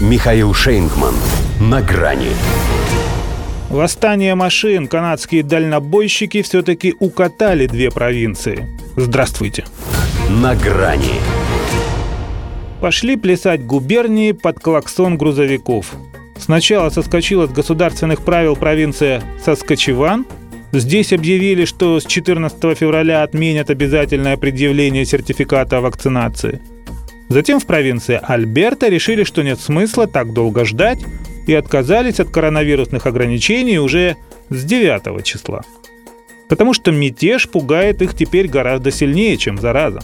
Михаил Шейнгман. На грани. Восстание машин канадские дальнобойщики все-таки укатали две провинции. Здравствуйте. На грани. Пошли плясать губернии под клаксон грузовиков. Сначала соскочила с государственных правил провинция Соскочеван. Здесь объявили, что с 14 февраля отменят обязательное предъявление сертификата о вакцинации. Затем в провинции Альберта решили, что нет смысла так долго ждать и отказались от коронавирусных ограничений уже с 9 числа. Потому что мятеж пугает их теперь гораздо сильнее, чем зараза.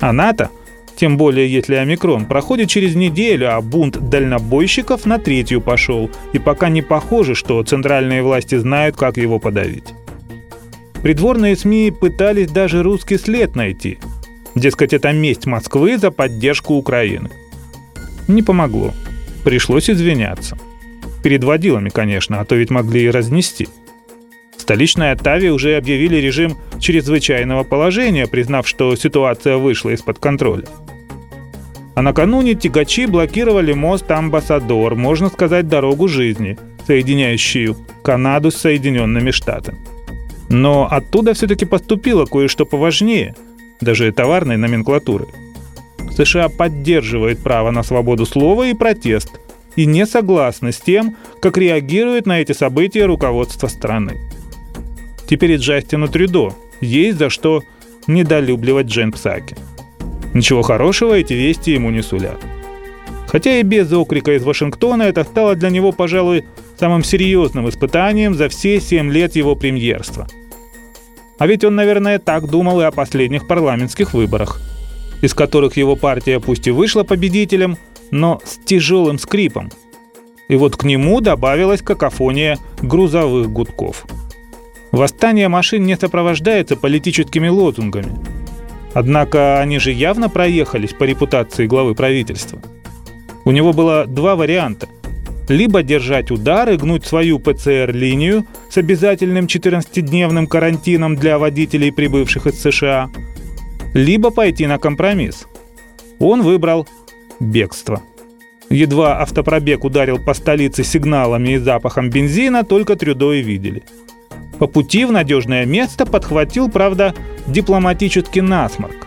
А НАТО – тем более, если омикрон проходит через неделю, а бунт дальнобойщиков на третью пошел, и пока не похоже, что центральные власти знают, как его подавить. Придворные СМИ пытались даже русский след найти. Дескать, это месть Москвы за поддержку Украины. Не помогло. Пришлось извиняться. Перед водилами, конечно, а то ведь могли и разнести. Столичная Тави уже объявили режим чрезвычайного положения, признав, что ситуация вышла из-под контроля. А накануне тягачи блокировали мост Амбассадор, можно сказать, дорогу жизни, соединяющую Канаду с Соединенными Штатами. Но оттуда все-таки поступило кое-что поважнее, даже товарной номенклатуры. США поддерживает право на свободу слова и протест и не согласны с тем, как реагирует на эти события руководство страны. Теперь Джастину Трюдо есть за что недолюбливать Джен Псаки. Ничего хорошего эти вести ему не сулят. Хотя и без окрика из Вашингтона это стало для него, пожалуй, самым серьезным испытанием за все семь лет его премьерства. А ведь он, наверное, так думал и о последних парламентских выборах, из которых его партия пусть и вышла победителем, но с тяжелым скрипом. И вот к нему добавилась какофония грузовых гудков. Восстание машин не сопровождается политическими лозунгами – Однако они же явно проехались по репутации главы правительства. У него было два варианта. Либо держать удар и гнуть свою ПЦР-линию с обязательным 14-дневным карантином для водителей, прибывших из США, либо пойти на компромисс. Он выбрал бегство. Едва автопробег ударил по столице сигналами и запахом бензина, только Трюдо и видели. По пути в надежное место подхватил, правда, дипломатический насморк.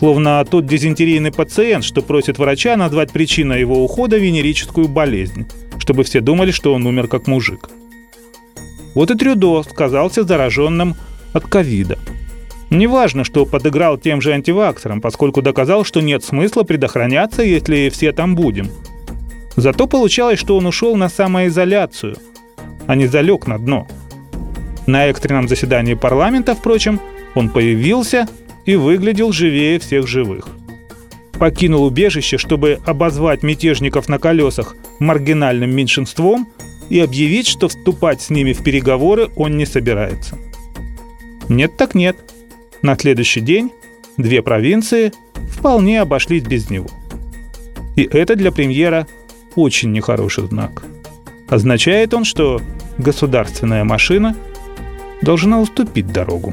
Словно тот дизентерийный пациент, что просит врача назвать причиной его ухода венерическую болезнь, чтобы все думали, что он умер как мужик. Вот и Трюдо сказался зараженным от ковида. Неважно, что подыграл тем же антиваксерам, поскольку доказал, что нет смысла предохраняться, если все там будем. Зато получалось, что он ушел на самоизоляцию, а не залег на дно. На экстренном заседании парламента, впрочем, он появился и выглядел живее всех живых. Покинул убежище, чтобы обозвать мятежников на колесах маргинальным меньшинством и объявить, что вступать с ними в переговоры он не собирается. Нет так нет. На следующий день две провинции вполне обошлись без него. И это для премьера очень нехороший знак. Означает он, что государственная машина должна уступить дорогу.